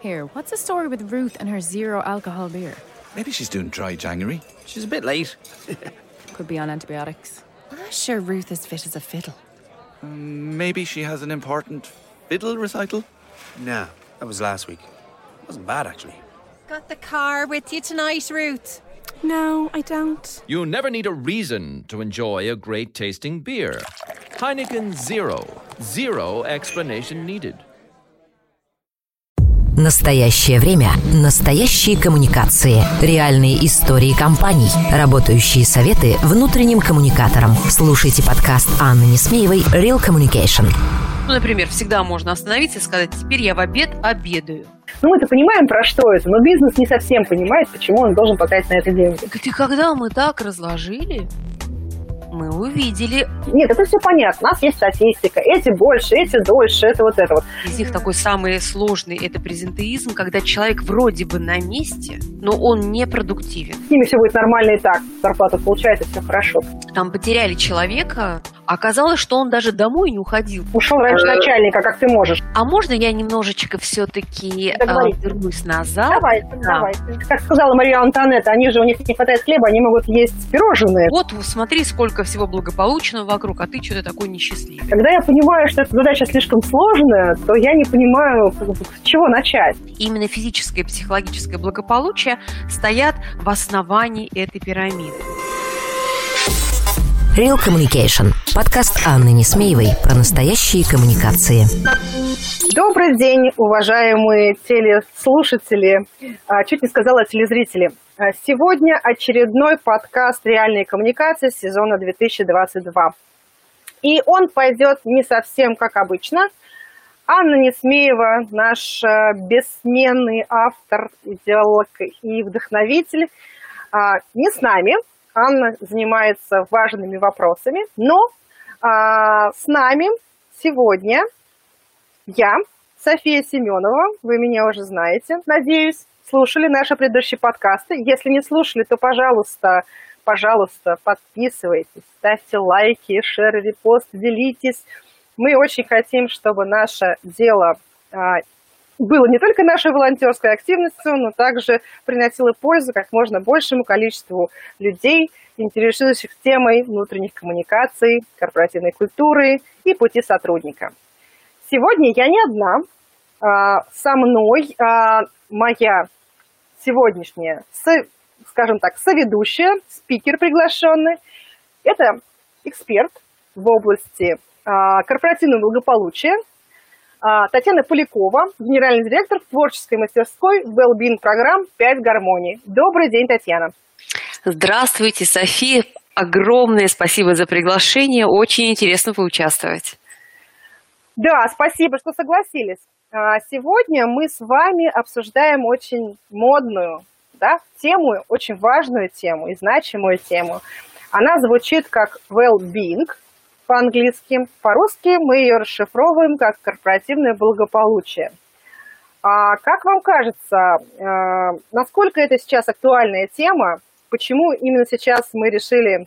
Here, what's the story with Ruth and her zero alcohol beer? Maybe she's doing dry January. She's a bit late. Could be on antibiotics. I'm sure Ruth is fit as a fiddle. Um, maybe she has an important fiddle recital. Nah, that was last week. It Wasn't bad, actually. Got the car with you tonight, Ruth? No, I don't. You never need a reason to enjoy a great tasting beer. Heineken Zero. Zero explanation needed. Настоящее время. Настоящие коммуникации. Реальные истории компаний. Работающие советы внутренним коммуникаторам. Слушайте подкаст Анны Несмеевой «Real Communication». Ну, например, всегда можно остановиться и сказать, теперь я в обед обедаю. Ну, мы-то понимаем, про что это, но бизнес не совсем понимает, почему он должен потратить на это деньги. И когда мы так разложили, мы увидели. Нет, это все понятно. У нас есть статистика. Эти больше, эти дольше, это вот это вот. Из них такой самый сложный – это презентеизм, когда человек вроде бы на месте, но он не продуктивен. С ними все будет нормально и так. Зарплата получается, все хорошо. Там потеряли человека, оказалось, что он даже домой не уходил. Ушел раньше начальника, как ты можешь. А можно я немножечко все-таки э, вернусь назад? Давайте, да. давайте. Как сказала Мария Антонетта, они же, у них не хватает хлеба, они могут есть пирожные. Вот смотри, сколько всего благополучного вокруг, а ты что-то такой несчастливый. Когда я понимаю, что эта задача слишком сложная, то я не понимаю, с чего начать. Именно физическое и психологическое благополучие стоят в основании этой пирамиды. Real Communication. Подкаст Анны Несмеевой про настоящие коммуникации. Добрый день, уважаемые телеслушатели, а, чуть не сказала телезрители. А, сегодня очередной подкаст «Реальные коммуникации» сезона 2022. И он пойдет не совсем как обычно. Анна Несмеева, наш а, бессменный автор, идеолог и вдохновитель, не с нами – Анна занимается важными вопросами, но с нами сегодня я, София Семенова, вы меня уже знаете, надеюсь, слушали наши предыдущие подкасты. Если не слушали, то, пожалуйста, пожалуйста, подписывайтесь, ставьте лайки, шер, репост, делитесь. Мы очень хотим, чтобы наше дело а, было не только нашей волонтерской активностью, но также приносило пользу как можно большему количеству людей, интересующих темой внутренних коммуникаций, корпоративной культуры и пути сотрудника. Сегодня я не одна. А, со мной а, моя сегодняшняя, скажем так, соведущая, спикер приглашенный. Это эксперт в области а, корпоративного благополучия, Татьяна Полякова, генеральный директор творческой мастерской Wellbeing программ «Пять гармоний». Добрый день, Татьяна. Здравствуйте, София. Огромное спасибо за приглашение. Очень интересно поучаствовать. Да, спасибо, что согласились. А, сегодня мы с вами обсуждаем очень модную да, тему, очень важную тему и значимую тему. Она звучит как well-being – по-английски. По-русски мы ее расшифровываем как корпоративное благополучие. А как вам кажется, э, насколько это сейчас актуальная тема? Почему именно сейчас мы решили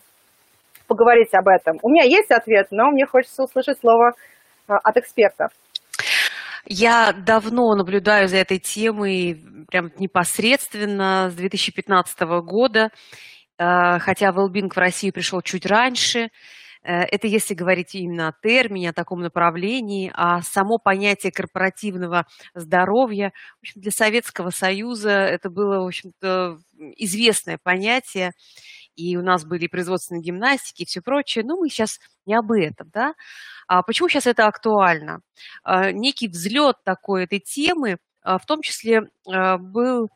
поговорить об этом? У меня есть ответ, но мне хочется услышать слово от экспертов. Я давно наблюдаю за этой темой, прям непосредственно с 2015 года, э, хотя Wellbeing в Россию пришел чуть раньше – Э, это если говорить именно о термине, о таком направлении, а само понятие корпоративного здоровья в общем, для Советского Союза это было, в общем-то, известное понятие, и у нас были производственные гимнастики и все прочее, но мы сейчас не об этом, да. А почему сейчас это актуально? А, некий взлет такой этой темы, а, в том числе а, был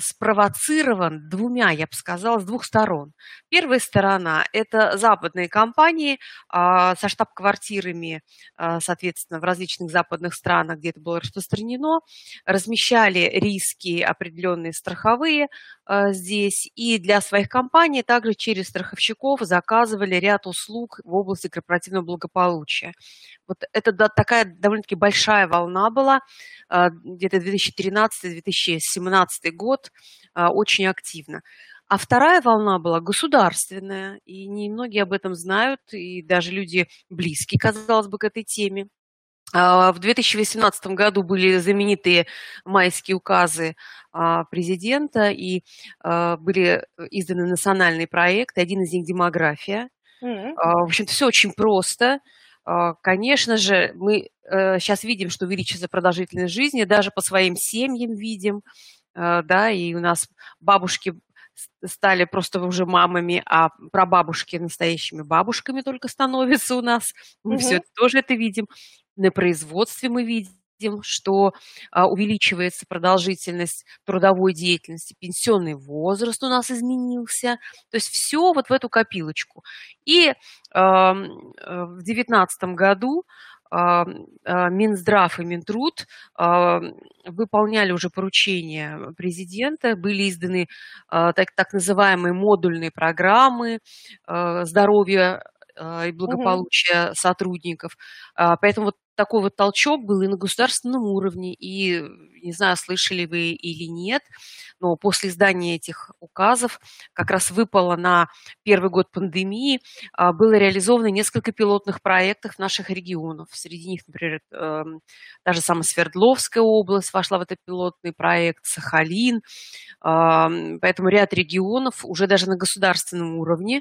спровоцирован двумя, я бы сказала, с двух сторон. Первая сторона – это западные компании а, со штаб-квартирами, а, соответственно, в различных западных странах, где это было распространено, размещали риски определенные страховые а, здесь, и для своих компаний также через страховщиков заказывали ряд услуг в области корпоративного благополучия. Вот это да, такая довольно-таки большая волна была, а, где-то 2013-2017 год, а, очень активно. А вторая волна была государственная, и немногие об этом знают, и даже люди близкие, казалось бы, к этой теме. А, в 2018 году были знаменитые майские указы президента, и были изданы национальные проекты. Один из них – демография. Mm-hmm. В общем-то, все очень просто. Конечно же, мы сейчас э, видим, что увеличивается продолжительность жизни, даже по своим семьям видим, да, и у нас бабушки стали просто уже мамами, а прабабушки настоящими бабушками только становятся у нас. Мы угу. все тоже это видим на производстве мы видим, что а, увеличивается продолжительность трудовой деятельности, пенсионный возраст у нас изменился. То есть все вот в эту копилочку. И а, в 2019 году а, Минздрав и Минтруд выполняли уже поручения президента, были изданы так, так называемые модульные программы здоровья и благополучия угу. сотрудников. Поэтому вот такой вот толчок был и на государственном уровне, и, не знаю, слышали вы или нет, но после издания этих указов как раз выпало на первый год пандемии, а, было реализовано несколько пилотных проектов в наших регионах. Среди них, например, эм, та же самая Свердловская область вошла в этот пилотный проект, Сахалин. Поэтому ряд регионов уже даже на государственном уровне а,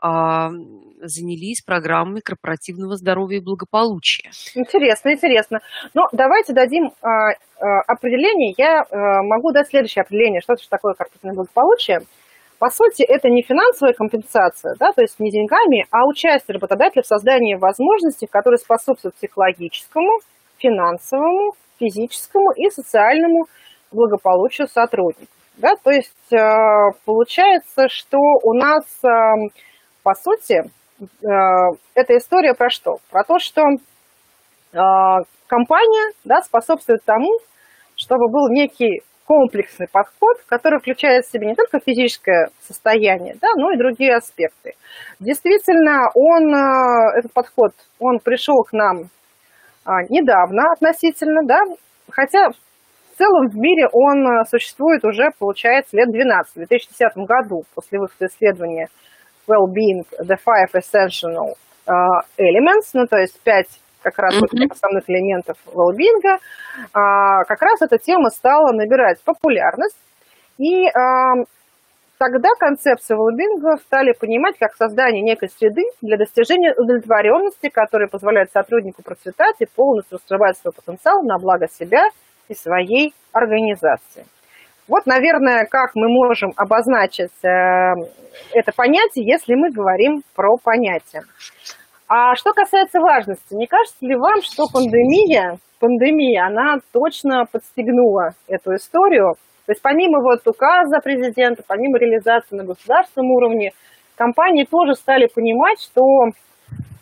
занялись программой корпоративного здоровья и благополучия. Интересно, интересно. Ну, давайте дадим а, а, определение. Я а, могу дать следующее определение, что это такое корпоративное благополучие. По сути, это не финансовая компенсация, да, то есть не деньгами, а участие работодателя в создании возможностей, которые способствуют психологическому, финансовому, физическому и социальному благополучию сотрудников. Да, то есть получается, что у нас по сути, э, эта история про что? Про то, что э, компания да, способствует тому, чтобы был некий комплексный подход, который включает в себя не только физическое состояние, да, но и другие аспекты. Действительно, он, э, этот подход, он пришел к нам недавно относительно, да, хотя в целом в мире он существует уже, получается, лет 12. В 2010 году, после выхода исследования well-being, the five essential uh, elements, ну, то есть пять как раз mm-hmm. вот основных элементов well-being, uh, как раз эта тема стала набирать популярность. И тогда концепцию well-being стали понимать как создание некой среды для достижения удовлетворенности, которая позволяет сотруднику процветать и полностью раскрывать свой потенциал на благо себя и своей организации. Вот, наверное, как мы можем обозначить э, это понятие, если мы говорим про понятие. А что касается важности, не кажется ли вам, что пандемия, пандемия, она точно подстегнула эту историю? То есть помимо вот указа президента, помимо реализации на государственном уровне, компании тоже стали понимать, что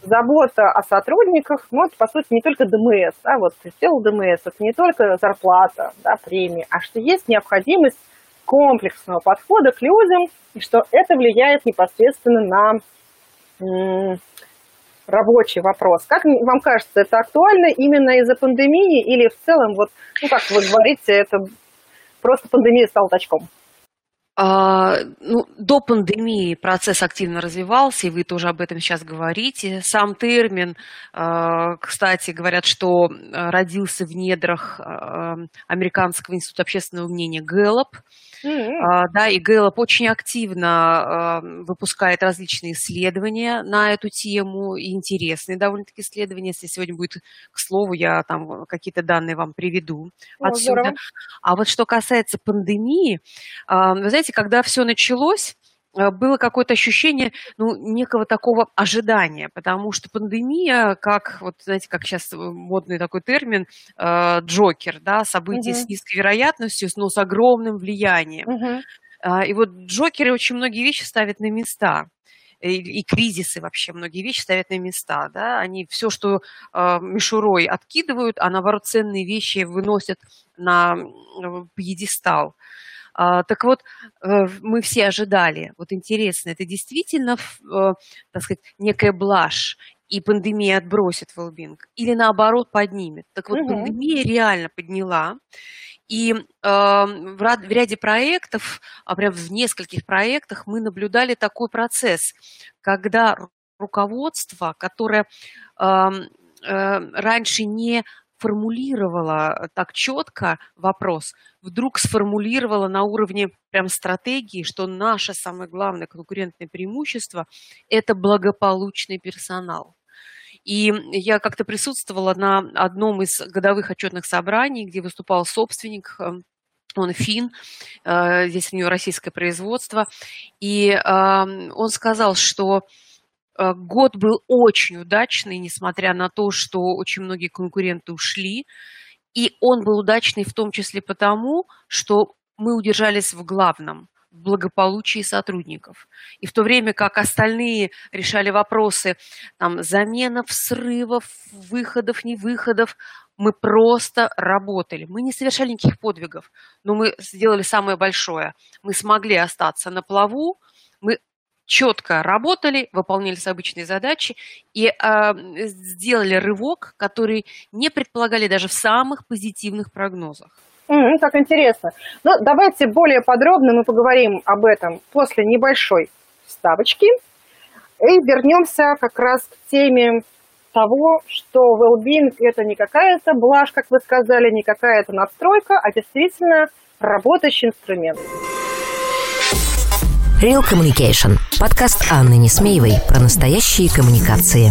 забота о сотрудниках, ну, это, по сути, не только ДМС, да, вот сделал ДМС, это не только зарплата, да, премии, а что есть необходимость комплексного подхода к людям, и что это влияет непосредственно на рабочий вопрос. Как вам кажется, это актуально именно из-за пандемии или в целом, вот, ну, как вы говорите, это просто пандемия стала точком? А, ну, до пандемии процесс активно развивался, и вы тоже об этом сейчас говорите. Сам термин, а, кстати, говорят, что родился в недрах а, Американского института общественного мнения Гэллоп. Mm-hmm. Да, и Гэллоп очень активно выпускает различные исследования на эту тему, и интересные довольно-таки исследования. Если сегодня будет, к слову, я там какие-то данные вам приведу oh, отсюда. Здорово. А вот что касается пандемии, вы знаете, когда все началось, было какое-то ощущение, ну, некого такого ожидания, потому что пандемия, как, вот, знаете, как сейчас модный такой термин, э, Джокер, да, событие uh-huh. с низкой вероятностью, но с огромным влиянием. Э, и вот Джокеры очень многие вещи ставят на места и, и кризисы вообще многие вещи ставят на места, да, они все, что э, мишурой откидывают, а наоборот ценные вещи выносят на пьедестал. А, так вот, э, мы все ожидали, вот интересно, это действительно, э, так сказать, некая блажь, и пандемия отбросит велбинг, или наоборот поднимет. Так вот, угу. пандемия реально подняла, и э, в, ряд, в ряде проектов, а прям в нескольких проектах мы наблюдали такой процесс, когда руководство, которое э, раньше не формулировала так четко вопрос, вдруг сформулировала на уровне прям стратегии, что наше самое главное конкурентное преимущество – это благополучный персонал. И я как-то присутствовала на одном из годовых отчетных собраний, где выступал собственник э, он фин, э, здесь у него российское производство, и он сказал, что э, год был очень удачный, несмотря на то, что очень многие конкуренты ушли, и он был удачный в том числе потому, что мы удержались в главном – в благополучии сотрудников. И в то время как остальные решали вопросы там, заменов, срывов, выходов, невыходов, мы просто работали. Мы не совершали никаких подвигов, но мы сделали самое большое. Мы смогли остаться на плаву, мы четко работали, выполняли обычные задачи и э, сделали рывок, который не предполагали даже в самых позитивных прогнозах. Mm, как интересно. Ну, давайте более подробно мы поговорим об этом после небольшой вставочки. И вернемся как раз к теме того, что well-being – это не какая-то блажь, как вы сказали, не какая-то надстройка, а действительно работающий инструмент. Real Communication. Подкаст Анны Несмеевой про настоящие коммуникации.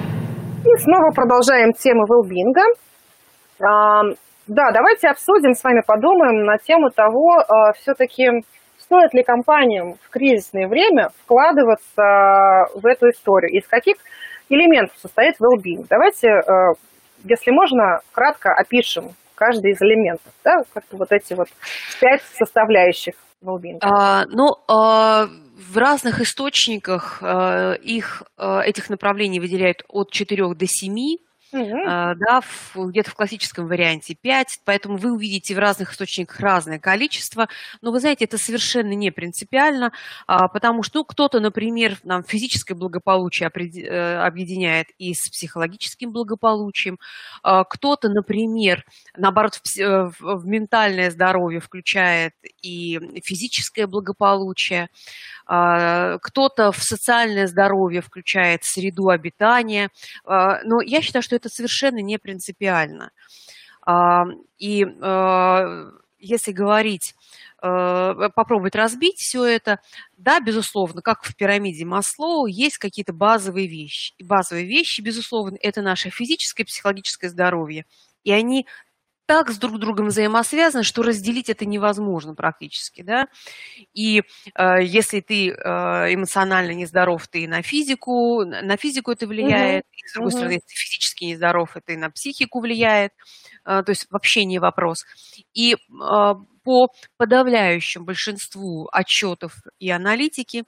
Снова продолжаем тему велбинга. А, да, давайте обсудим с вами, подумаем на тему того, а, все-таки стоит ли компаниям в кризисное время вкладываться в эту историю. Из каких элементов состоит well Давайте, а, если можно, кратко опишем каждый из элементов, да, как-то вот эти вот пять составляющих well А, ну, а в разных источниках э, их, э, этих направлений выделяют от 4 до 7, угу. да, где-то в классическом варианте 5, поэтому вы увидите в разных источниках разное количество, но вы знаете, это совершенно не принципиально, а, потому что ну, кто-то, например, нам физическое благополучие объединяет и с психологическим благополучием, а, кто-то, например, наоборот, в, в ментальное здоровье включает и физическое благополучие, а, кто-то в социальное здоровье включает среду обитания, а, но я считаю, что это совершенно не принципиально. А, и если говорить, попробовать разбить все это, да, безусловно, как в пирамиде Маслоу, есть какие-то базовые вещи. И базовые вещи, безусловно, это наше физическое и психологическое здоровье. И они так с друг другом взаимосвязаны, что разделить это невозможно практически, да. И э, если ты э, эмоционально нездоров, ты на физику, на физику это влияет, угу. и с другой стороны, если ты физически нездоров, это и на психику влияет, э, то есть вообще не вопрос. И э, по подавляющему большинству отчетов и аналитики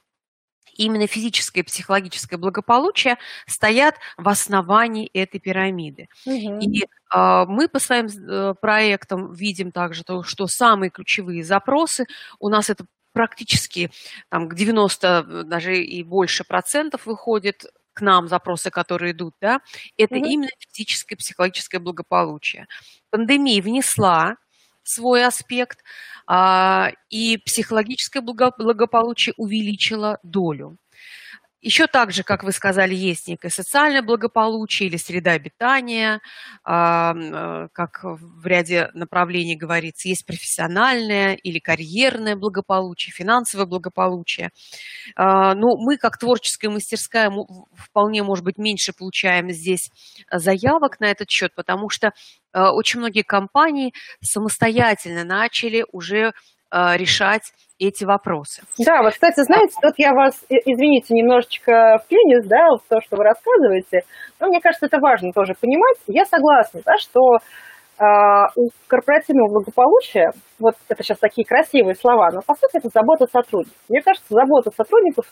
именно физическое и психологическое благополучие стоят в основании этой пирамиды. Угу. И э, мы по своим э, проектам видим также то, что самые ключевые запросы у нас это практически там, к 90 даже и больше процентов выходит к нам запросы, которые идут, да, это угу. именно физическое и психологическое благополучие. Пандемия внесла свой аспект, и психологическое благополучие увеличило долю. Еще так же, как вы сказали, есть некое социальное благополучие или среда обитания, э, как в ряде направлений говорится, есть профессиональное или карьерное благополучие, финансовое благополучие. А, Но ну, мы, как творческая мастерская, вполне, может быть, меньше получаем здесь заявок на этот счет, потому что э, очень многие компании самостоятельно начали уже решать эти вопросы. Да, вот, кстати, знаете, тут я вас, извините, немножечко вклинюсь, да, в то, что вы рассказываете, но мне кажется, это важно тоже понимать. Я согласна, да, что э, у корпоративного благополучия, вот это сейчас такие красивые слова, но по сути это забота сотрудников. Мне кажется, забота сотрудников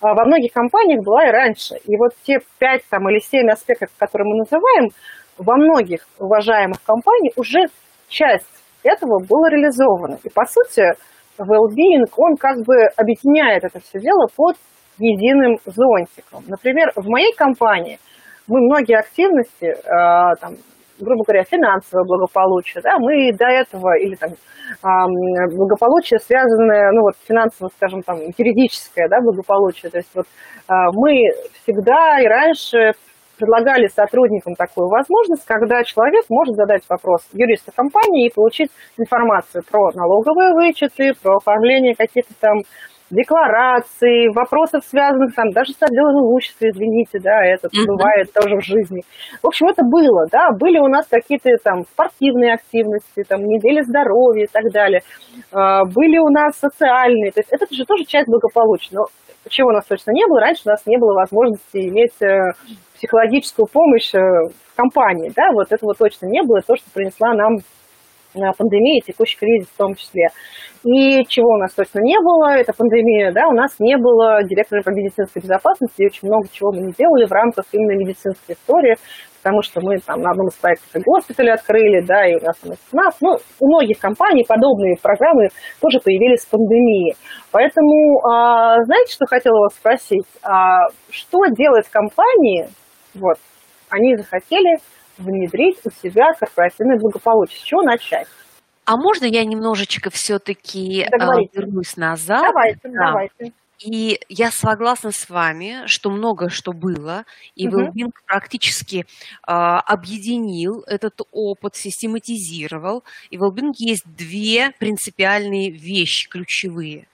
во многих компаниях была и раньше. И вот те пять там, или семь аспектов, которые мы называем, во многих уважаемых компаниях уже часть этого была реализована. И, по сути, well-being, он как бы объединяет это все дело под единым зонтиком. Например, в моей компании мы многие активности, э, там, грубо говоря, финансовое благополучие, да, мы до этого, или там благополучие, связанное, ну вот финансово, скажем, там, юридическое, да, благополучие, то есть вот а, мы всегда и раньше предлагали сотрудникам такую возможность, когда человек может задать вопрос юриста компании и получить информацию про налоговые вычеты, про оформление каких-то там деклараций, вопросов, связанных там даже с отделом имущества, извините, да, это mm-hmm. бывает тоже в жизни. В общем, это было, да, были у нас какие-то там спортивные активности, там недели здоровья и так далее, а, были у нас социальные, то есть это же тоже часть благополучия, но чего у нас точно не было, раньше у нас не было возможности иметь э, психологическую помощь э, компании, да, вот этого точно не было, то, что принесла нам э, пандемия, текущий кризис в том числе. И чего у нас точно не было, это пандемия, да, у нас не было директора по медицинской безопасности, и очень много чего мы не делали в рамках именно медицинской истории, потому что мы там на одном из проектов и госпитали открыли, да, и у нас, у нас, ну, у многих компаний подобные программы тоже появились в пандемии. Поэтому, а, знаете, что хотела вас спросить? А, что делать компании, вот, они захотели внедрить у себя корпоративное благополучие, с чего начать? А можно я немножечко все-таки э, вернусь назад? Давайте, да. давайте. И я согласна с вами, что много что было, и угу. Wellbeing практически э, объединил этот опыт, систематизировал. И в Wellbeing есть две принципиальные вещи ключевые.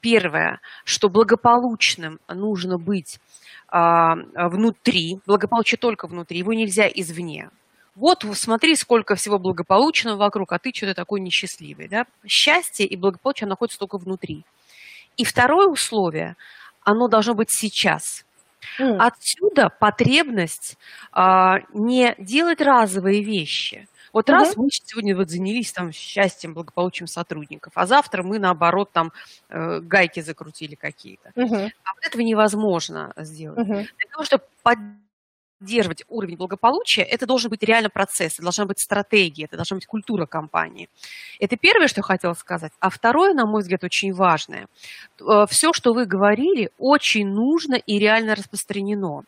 Первое, что благополучным нужно быть внутри, благополучие только внутри, его нельзя извне вот смотри, сколько всего благополучного вокруг, а ты что-то такой несчастливый. Да? Счастье и благополучие находятся только внутри. И второе условие, оно должно быть сейчас. Mm. Отсюда потребность а, не делать разовые вещи. Вот угу. раз мы сегодня вот занялись там счастьем, благополучием сотрудников, а завтра мы наоборот там э, гайки закрутили какие-то. Угу. А вот этого невозможно сделать. Угу. Для того, чтобы поддерживать уровень благополучия, это должен быть реально процесс, это должна быть стратегия, это должна быть культура компании. Это первое, что я хотела сказать. А второе, на мой взгляд, очень важное. Э, Все, что вы говорили, очень нужно и реально распространено.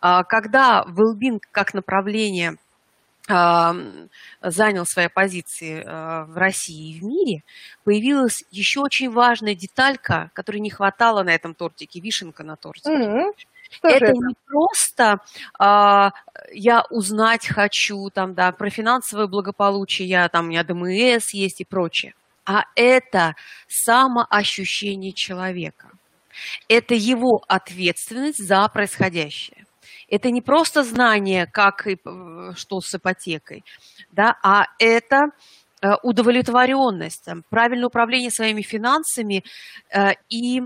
А, когда well как направление занял свои позиции а, в России и в мире, появилась еще очень важная деталька, которой не хватало на этом тортике, вишенка на тортике. Mm-hmm. Что это, это не просто а, я узнать хочу там, да, про финансовое благополучие, я там, у меня ДМС есть и прочее, а это самоощущение человека. Это его ответственность за происходящее. Это не просто знание, как и э, что с ипотекой, да, а это э, удовлетворенность, правильное управление своими финансами э, и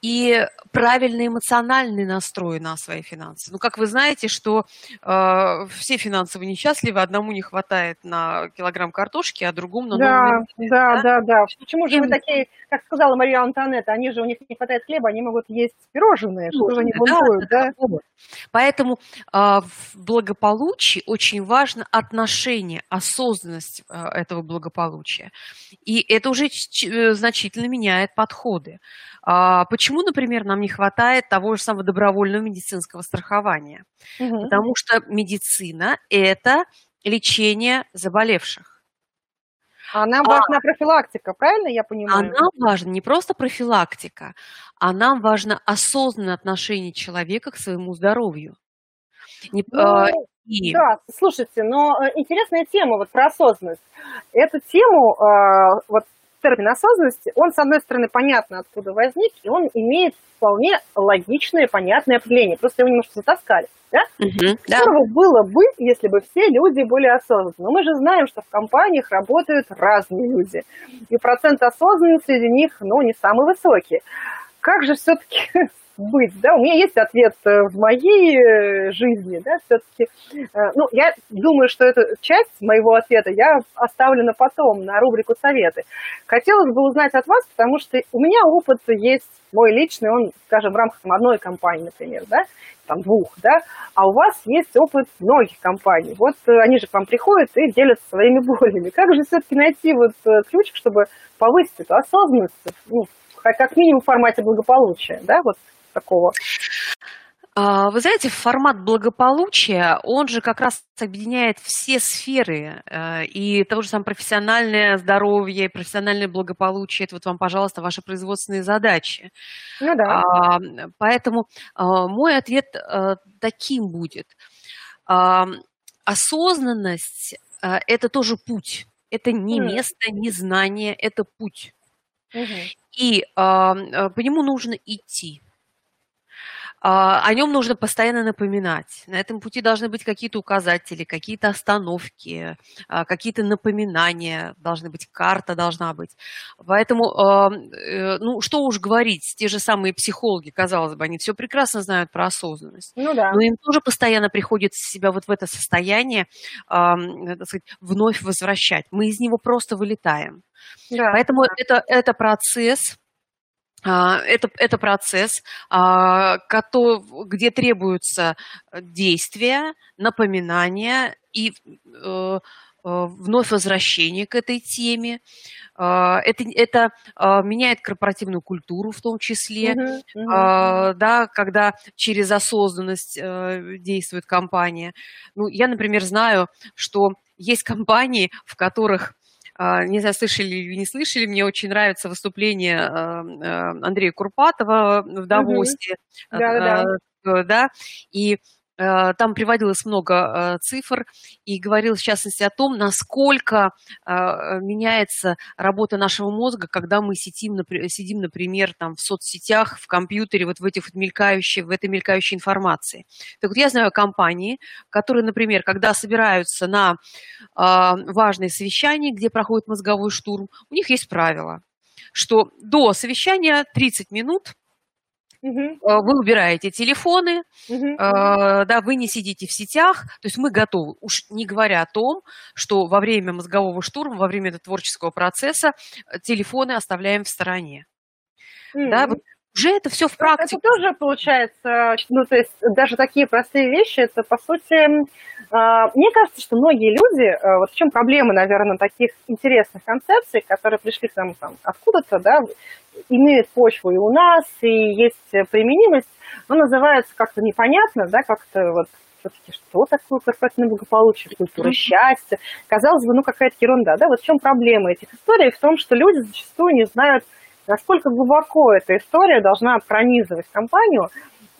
и правильный эмоциональный настрой на свои финансы. Ну, как вы знаете, что э, все финансово несчастливы, одному не хватает на килограмм картошки, а другому на да, новый да, да, да, да. Почему же и... вы такие, как сказала Мария Антонетта, они же, у них не хватает хлеба, они могут есть пирожные, что же они бунтуют, да? да? да? Поэтому э, в благополучии очень важно отношение, осознанность э, этого благополучия. И это уже э, значительно меняет подходы. А, почему, например, нам не хватает того же самого добровольного медицинского страхования? Угу. Потому что медицина – это лечение заболевших. А нам а, важна профилактика, правильно я понимаю? А нам важна не просто профилактика, а нам важно осознанное отношение человека к своему здоровью. Не, ну, э, и... Да, слушайте, но э, интересная тема вот про осознанность. Эту тему э, вот термин осознанности, он, с одной стороны, понятно, откуда возник, и он имеет вполне логичное, понятное определение. Просто его немножко затаскали. Да? Угу, Здорово да. было бы, если бы все люди были осознанны. Но мы же знаем, что в компаниях работают разные люди. И процент осознанности среди них, ну, не самый высокий. Как же все-таки быть, да, у меня есть ответ э, в моей э, жизни, да, все-таки, ну, я думаю, что эту часть моего ответа я оставлю на потом, на рубрику «Советы». Хотелось бы узнать от вас, потому что у меня опыт есть мой личный, он, скажем, в рамках там, одной компании, например, да, там двух, да, а у вас есть опыт многих компаний. Вот они же к вам приходят и делятся своими болями. Как же все-таки найти вот ключик, чтобы повысить эту осознанность, ну, как минимум в формате благополучия, да, вот такого. А, вы знаете, формат благополучия, он же как раз объединяет все сферы, э, и того же самое профессиональное здоровье, профессиональное благополучие, это вот вам, пожалуйста, ваши производственные задачи. Ну да. А, поэтому а, мой ответ э, таким будет. Осознанность э, – это тоже путь. Это не место, не знание, это путь. Угу. И по нему нужно идти. А, о нем нужно постоянно напоминать. На этом пути должны быть какие-то указатели, какие-то остановки, а, какие-то напоминания, должны быть карта должна быть. Поэтому, э, ну, что уж говорить, те же самые психологи, казалось бы, они все прекрасно знают про осознанность. Ну да. Но им тоже постоянно приходится себя вот в это состояние, так сказать, вновь возвращать. Мы из него просто вылетаем. Да. Поэтому это, это процесс, это, это процесс, а, где требуются действия, напоминания и э, э, вновь возвращение к этой теме. А, это, это меняет корпоративную культуру в том числе, uh-huh, uh-huh. да, когда через осознанность э, действует компания. Ну, я, например, знаю, что есть компании, в которых а, не знаю, слышали или не слышали, мне очень нравится выступление а, а, Андрея Курпатова в Давосе. Угу. Да, да, да. да. И Э, там приводилось много э, цифр и говорилось в частности о том, насколько э, меняется работа нашего мозга, когда мы сидим, сидим например, там, в соцсетях, в компьютере, вот в, этих вот мелькающих, в этой мелькающей информации. Так вот, я знаю компании, которые, например, когда собираются на важные совещания, где проходит мозговой штурм, у них есть правило, что до совещания 30 минут – Угу. Вы убираете телефоны, угу. да, вы не сидите в сетях, то есть мы готовы, уж не говоря о том, что во время мозгового штурма, во время этого творческого процесса э, телефоны оставляем в стороне. Угу. Да, вот уже это все в практике. Это тоже получается, ну, то есть даже такие простые вещи, это, по сути, а, мне кажется, что многие люди, э, вот в чем проблема, наверное, таких интересных концепций, которые пришли к нам там, откуда-то, да, имеют почву и у нас, и есть применимость, но называется как-то непонятно, да, как-то вот все-таки что такое корпоративное благополучие, культура счастья. Казалось бы, ну какая-то ерунда, да, вот в чем проблема этих историй? В том, что люди зачастую не знают, насколько глубоко эта история должна пронизывать компанию,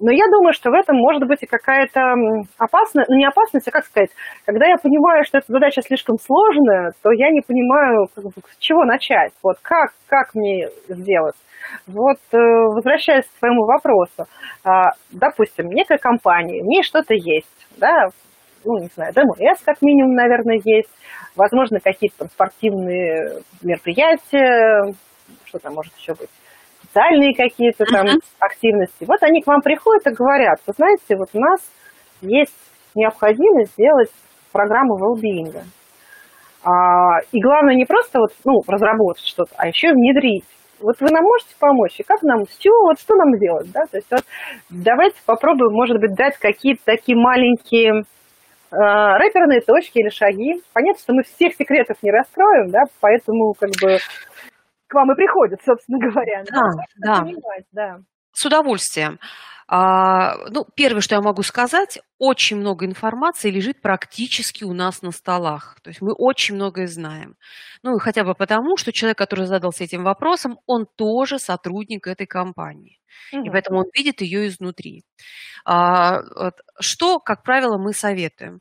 но я думаю, что в этом может быть и какая-то опасность, ну не опасность, а как сказать, когда я понимаю, что эта задача слишком сложная, то я не понимаю, с чего начать, вот как, как мне сделать. Вот, э, возвращаясь к своему вопросу, а, допустим, некая компания, в ней что-то есть, да, ну, не знаю, ДМС как минимум, наверное, есть, возможно, какие-то спортивные мероприятия, что там может еще быть, социальные какие-то там uh-huh. активности. Вот они к вам приходят и говорят, вы знаете, вот у нас есть необходимость сделать программу well А, и главное не просто вот, ну, разработать что-то, а еще внедрить. Вот вы нам можете помочь? И как нам, с чего, вот что нам делать? Да? То есть вот давайте попробуем, может быть, дать какие-то такие маленькие э, рэперные точки или шаги. Понятно, что мы всех секретов не раскроем, да, поэтому как бы к вам и приходят, собственно говоря. Да, да. Понимать, да. С удовольствием. А, ну, первое, что я могу сказать, очень много информации лежит практически у нас на столах. То есть мы очень многое знаем. Ну, хотя бы потому, что человек, который задался этим вопросом, он тоже сотрудник этой компании. Угу. И поэтому он видит ее изнутри. А, вот, что, как правило, мы советуем?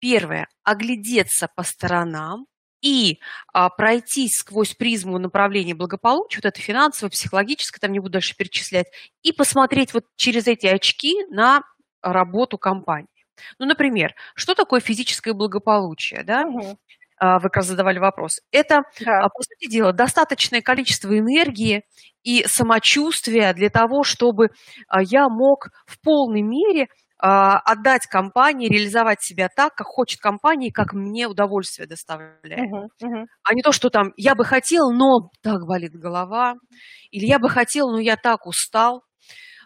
Первое, оглядеться по сторонам, и а, пройти сквозь призму направления благополучия, вот это финансовое, психологическое, там не буду дальше перечислять, и посмотреть вот через эти очки на работу компании. Ну, например, что такое физическое благополучие, да? Угу. Вы как раз задавали вопрос, это, да. по сути дела, достаточное количество энергии и самочувствия для того, чтобы я мог в полной мере а, отдать компании, реализовать себя так, как хочет компания, как мне удовольствие доставляет. Uh-huh, uh-huh. А не то, что там я бы хотел, но так болит голова, или я бы хотел, но я так устал.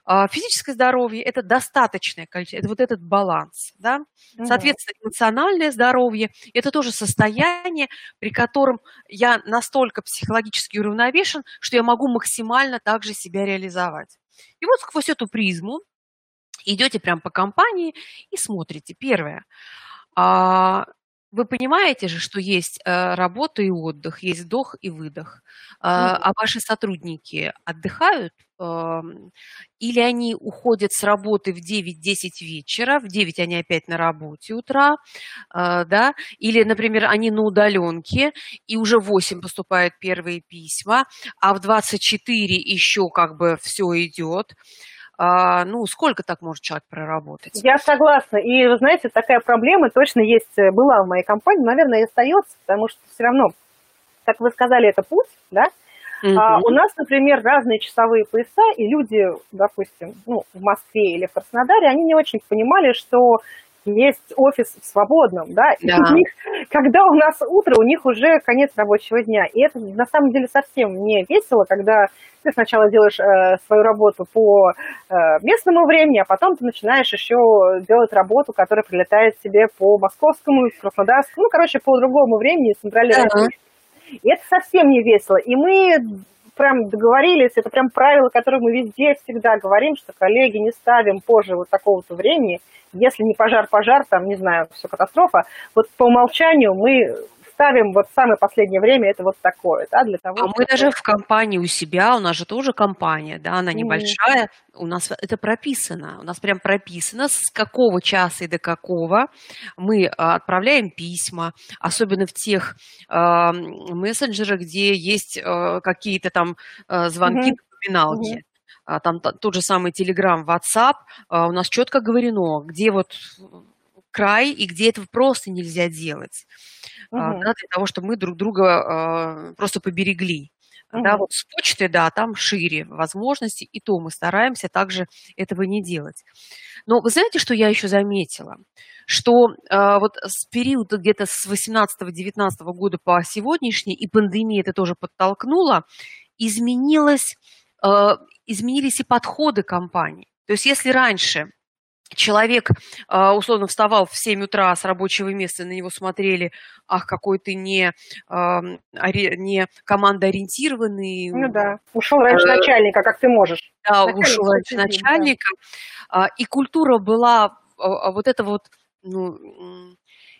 А, физическое здоровье – это достаточное количество, это вот этот баланс. Да? Uh-huh. Соответственно, эмоциональное здоровье – это тоже состояние, при котором я настолько психологически уравновешен, что я могу максимально также себя реализовать. И вот сквозь эту призму идете прям по компании и смотрите. Первое. А, вы понимаете же, что есть э, работа и отдых, есть вдох и выдох. А, а ваши сотрудники отдыхают или они уходят с работы в 9-10 вечера, в 9 они опять на работе утра, а, да, или, например, они на удаленке, и уже в 8 поступают первые письма, а в 24 еще как бы все идет ну, сколько так может человек проработать? Я согласна. И, вы знаете, такая проблема точно есть, э, была в моей компании, наверное, и остается, потому что все равно, как вы сказали, это путь, да? Mm-hmm. А, у нас, например, разные часовые пояса, и люди, допустим, ну, в Москве или в Краснодаре, они не очень понимали, что есть офис в свободном, да, и у них, когда у нас утро, у них уже конец рабочего дня. И это на самом деле совсем не весело, когда ты сначала делаешь э, свою работу по э, местному времени, а потом ты начинаешь еще делать работу, которая прилетает тебе по московскому, краснодарскому, ну, короче, по другому времени, центральной uh-huh. И это совсем не весело. И мы прям договорились, это прям правило, которое мы везде всегда говорим, что коллеги не ставим позже вот такого-то времени, если не пожар-пожар, там, не знаю, все катастрофа, вот по умолчанию мы ставим вот в самое последнее время это вот такое, да, для того, А чтобы... мы даже в компании у себя, у нас же тоже компания, да, она небольшая, mm-hmm. у нас это прописано, у нас прям прописано, с какого часа и до какого мы а, отправляем письма, особенно в тех э, мессенджерах, где есть э, какие-то там э, звонки, mm-hmm. напоминалки. Mm-hmm. Там тот же самый Telegram, WhatsApp, у нас четко говорено, где вот край и где этого просто нельзя делать угу. да, для того, чтобы мы друг друга а, просто поберегли. Угу. Да, вот с почты, да, там шире возможности, и то мы стараемся также этого не делать. Но вы знаете, что я еще заметила? Что э, вот с периода где-то с 18-19 года по сегодняшний, и пандемия это тоже подтолкнула, изменилось, э, изменились и подходы компаний. То есть если раньше человек а, условно вставал в 7 утра с рабочего места, на него смотрели, ах, какой ты не, не командоориентированный. Ну да, ушел раньше э, начальника, как ты можешь. Да, Начальник ушел раньше начальника. Да. И культура была а, вот это вот ну,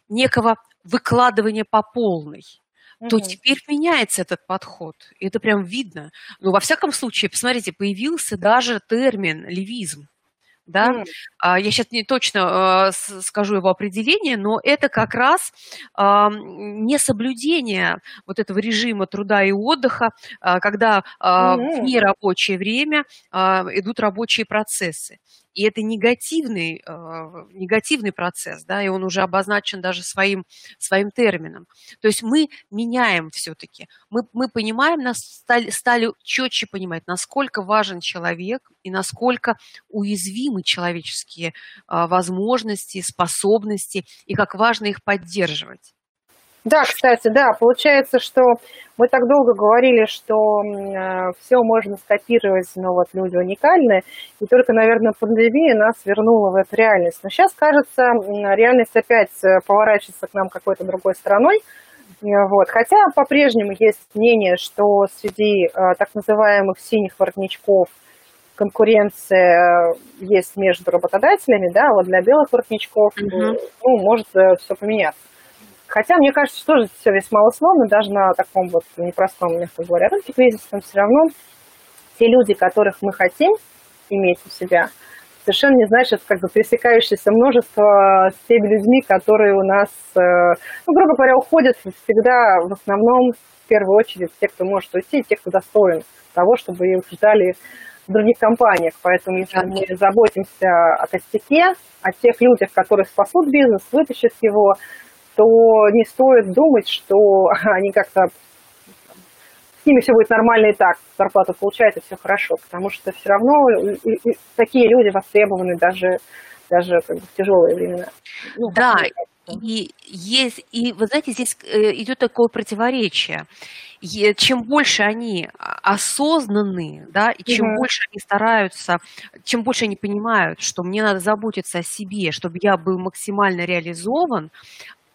некого выкладывания по полной то теперь меняется этот подход. И это прям видно. Ну, во всяком случае, посмотрите, появился даже термин левизм да, mm. я сейчас не точно э, скажу его определение, но это как раз э, несоблюдение вот этого режима труда и отдыха, э, когда mm. в нерабочее время идут рабочие процессы. И это негативный, э, негативный процесс, да, и он уже обозначен даже своим, своим термином. То есть мы меняем все-таки, мы, мы понимаем, нас стали, стали четче понимать, насколько важен человек и насколько уязвимы человеческие э, возможности, способности, и как важно их поддерживать. Да, кстати, да, получается, что мы так долго говорили, что э, все можно скопировать, но вот люди уникальны, и только, наверное, пандемия нас вернула в эту реальность. Но сейчас, кажется, реальность опять э, поворачивается к нам какой-то другой стороной. Э, вот. Хотя по-прежнему есть мнение, что среди э, так называемых синих воротничков конкуренция есть между работодателями, да, вот для белых воротничков, mm-hmm. ну, может все поменяться. Хотя, мне кажется, что тоже все весьма условно, даже на таком вот непростом, мягко говоря, рынке кризисном, все равно те люди, которых мы хотим иметь у себя, совершенно не значит, как бы пересекающееся множество с теми людьми, которые у нас, э, ну, грубо говоря, уходят всегда в основном, в первую очередь, те, кто может уйти, те, кто достоин того, чтобы их ждали в других компаниях. Поэтому если мы заботимся о костяке, о тех людях, которые спасут бизнес, вытащат его, то не стоит думать, что они как-то с ними все будет нормально и так, зарплату получают, и все хорошо, потому что все равно такие люди востребованы даже, даже как бы в тяжелые времена. Ну, да, и есть, и вы знаете, здесь э, идет такое противоречие. Чем больше они осознанны, да, и чем угу. больше они стараются, чем больше они понимают, что мне надо заботиться о себе, чтобы я был максимально реализован,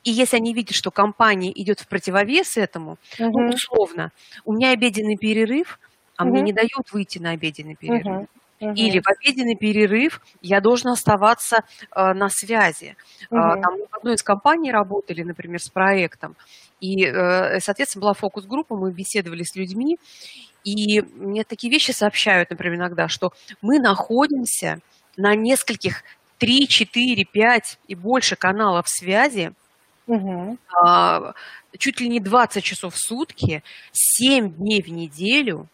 и если они видят, что компания идет в противовес этому, угу. ну, условно, у меня обеденный перерыв, а угу. мне не дают выйти на обеденный перерыв. Угу. Угу. Или в обеденный перерыв я должен оставаться э, на связи. Угу. Э, там в одной из компаний работали, например, с проектом. И, э, соответственно, была фокус-группа, мы беседовали с людьми. И мне такие вещи сообщают, например, иногда, что мы находимся на нескольких 3, 4, 5 и больше каналов связи, угу. э, чуть ли не 20 часов в сутки, 7 дней в неделю.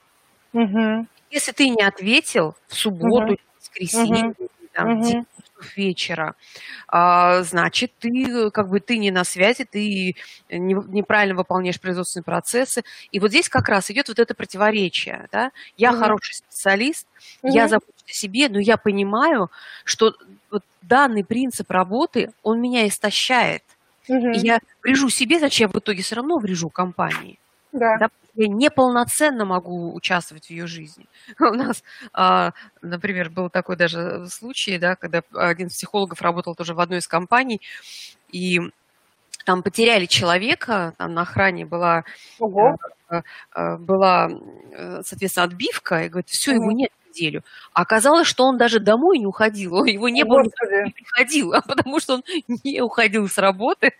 Угу. Если ты не ответил в субботу, угу. воскресенье, угу. там, угу. вечера, а, значит, ты как бы ты не на связи, ты не, неправильно выполняешь производственные процессы. И вот здесь как раз идет вот это противоречие. Да? Я угу. хороший специалист, угу. я забочусь о себе, но я понимаю, что вот данный принцип работы, он меня истощает. Угу. И я врежу себе, зачем в итоге все равно врежу компании. Да. да я неполноценно могу участвовать в ее жизни. У нас, а, например, был такой даже случай, да, когда один из психологов работал тоже в одной из компаний, и там потеряли человека, там на охране была, Ого. Э, э, была, э, соответственно, отбивка, и говорит, все, его нет неделю. А оказалось, что он даже домой не уходил, его не было, не приходил, а потому что он не уходил с работы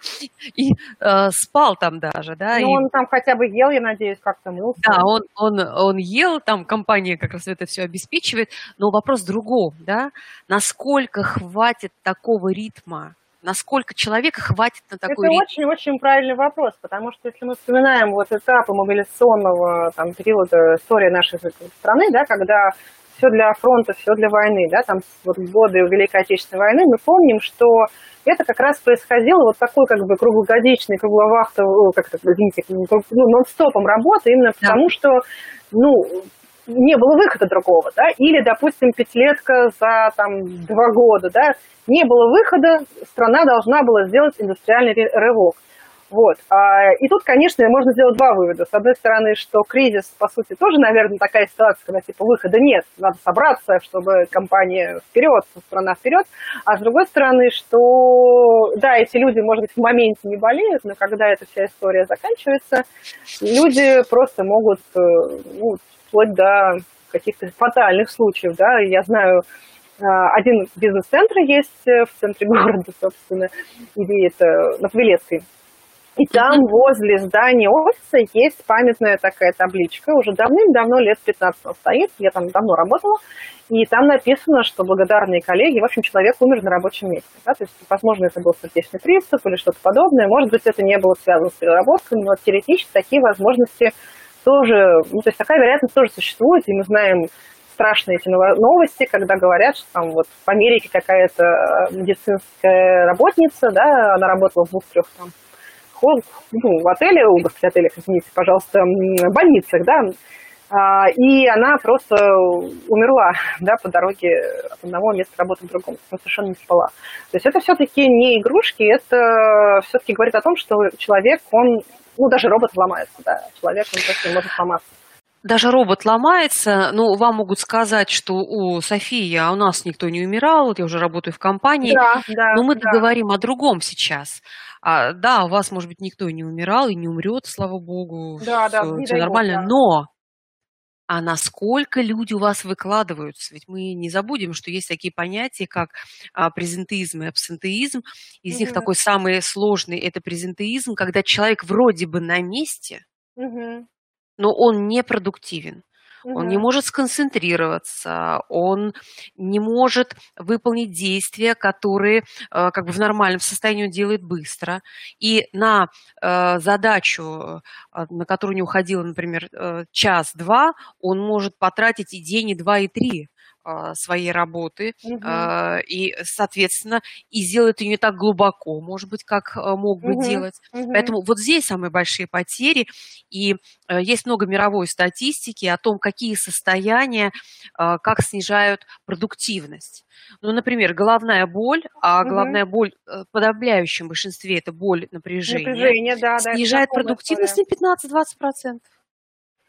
и э, спал там даже, да. Ну, и... он там хотя бы ел, я надеюсь, как-то мылся. Да, он, он, он ел, там компания как раз это все обеспечивает, но вопрос в другом, да, насколько хватит такого ритма насколько человека хватит на такой Это очень-очень правильный вопрос, потому что если мы вспоминаем вот этапы мобилизационного там, периода истории нашей страны, да, когда все для фронта, все для войны, да, там вот годы Великой Отечественной войны, мы помним, что это как раз происходило вот такой как бы круглогодичный, кругловахтовый, как это, извините, ну, нон-стопом работы, именно да. потому что, ну, не было выхода другого, да, или, допустим, пятилетка за там два года, да, не было выхода, страна должна была сделать индустриальный рывок. Вот. А, и тут, конечно, можно сделать два вывода. С одной стороны, что кризис, по сути, тоже, наверное, такая ситуация, когда типа выхода нет, надо собраться, чтобы компания вперед, страна вперед. А с другой стороны, что да, эти люди, может быть, в моменте не болеют, но когда эта вся история заканчивается, люди просто могут, э, ну, вплоть до каких-то фатальных случаев, да, я знаю, а, один бизнес-центр есть э, в центре города, собственно, или это на Павелецкой, и там возле здания офиса есть памятная такая табличка, уже давным-давно, лет 15 стоит, я там давно работала, и там написано, что благодарные коллеги, в общем, человек умер на рабочем месте. Да? То есть, возможно, это был сердечный приступ или что-то подобное, может быть, это не было связано с переработкой, но теоретически такие возможности тоже, ну, то есть такая вероятность тоже существует, и мы знаем страшные эти новости, когда говорят, что там вот в Америке какая-то медицинская работница, да, она работала в двух-трех там ну, в отеле, в отелях, извините, пожалуйста, больницах, да, а, и она просто умерла, да, по дороге от одного места работы к другому, она совершенно не спала. То есть это все-таки не игрушки, это все-таки говорит о том, что человек, он, ну, даже робот ломается, да, человек, он просто может сломаться даже робот ломается, ну, вам могут сказать, что, о, София, а у нас никто не умирал, я уже работаю в компании, да, да, но мы да. говорим о другом сейчас. А, да, у вас, может быть, никто не умирал и не умрет, слава богу, да, все, да, все нормально, бог, да. но а насколько люди у вас выкладываются. Ведь мы не забудем, что есть такие понятия, как а, презентеизм и абсентеизм. Из угу. них такой самый сложный – это презентеизм, когда человек вроде бы на месте, угу. но он не Он не может сконцентрироваться, он не может выполнить действия, которые э, как бы в нормальном состоянии он делает быстро. И на э, задачу, э, на которую не уходило, например, час-два, он может потратить и день, и два, и три своей работы угу. и, соответственно, и сделает ее не так глубоко, может быть, как мог бы угу. делать. Угу. Поэтому вот здесь самые большие потери, и есть много мировой статистики о том, какие состояния, как снижают продуктивность. Ну, например, головная боль, а угу. головная боль в подавляющем большинстве это боль напряжения, напряжение, да, снижает да, продуктивность на 15-20%.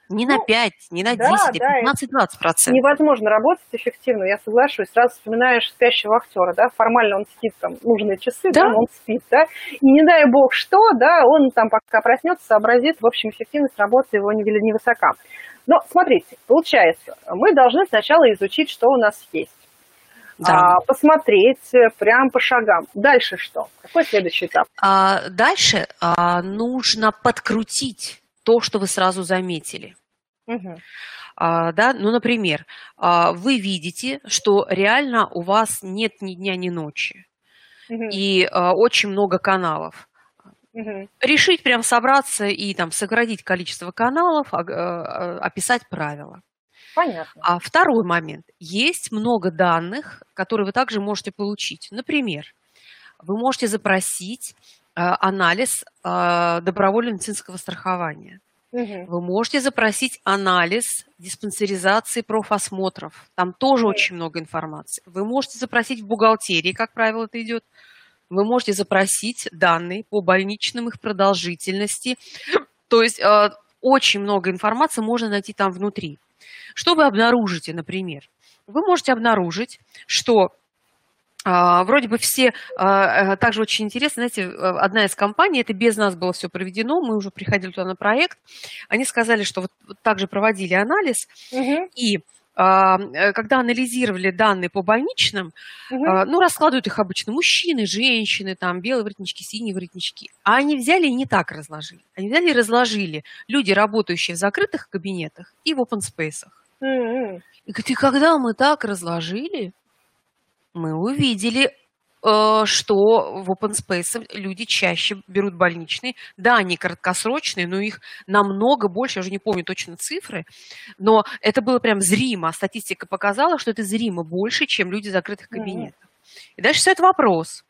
Не ну, на 5, не на 10, да, а 15-20%. Невозможно работать эффективно, я соглашусь. Сразу вспоминаешь спящего актера, да, формально он спит там нужные часы, да, да он спит, да, и не дай бог что, да, он там пока проснется, сообразит, в общем, эффективность работы его невысока. Но смотрите, получается, мы должны сначала изучить, что у нас есть. Да. А, посмотреть прям по шагам. Дальше что? Какой следующий этап? А, дальше а, нужно подкрутить то, что вы сразу заметили. Угу. А, да, ну, например, а, вы видите, что реально у вас нет ни дня, ни ночи, угу. и а, очень много каналов. Угу. Решить прям собраться и там сократить количество каналов, а, а, описать правила. Понятно. А второй момент. Есть много данных, которые вы также можете получить. Например, вы можете запросить анализ э, добровольного медицинского страхования. Угу. Вы можете запросить анализ диспансеризации профосмотров. Там тоже угу. очень много информации. Вы можете запросить в бухгалтерии, как правило, это идет. Вы можете запросить данные по больничным их продолжительности. То есть э, очень много информации можно найти там внутри. Что вы обнаружите, например? Вы можете обнаружить, что вроде бы все, а, э, также очень интересно, знаете, э, одна из компаний, это без нас было все проведено, мы уже приходили туда на проект, они сказали, что вот, вот также проводили анализ, угу. и а, э, когда анализировали данные по больничным, угу. ну, раскладывают их обычно мужчины, женщины, там, белые воротнички, синие воротнички. А они взяли и не так разложили. Они взяли и разложили люди, работающие в закрытых кабинетах и в open space. Угу. И говорит, и когда мы так разложили, мы увидели, э, что в open space люди чаще берут больничные. Да, они краткосрочные, но их намного больше, я уже не помню точно цифры, но это было прям зримо. Статистика показала, что это зримо больше, чем люди закрытых кабинетах. И дальше стоит вопрос.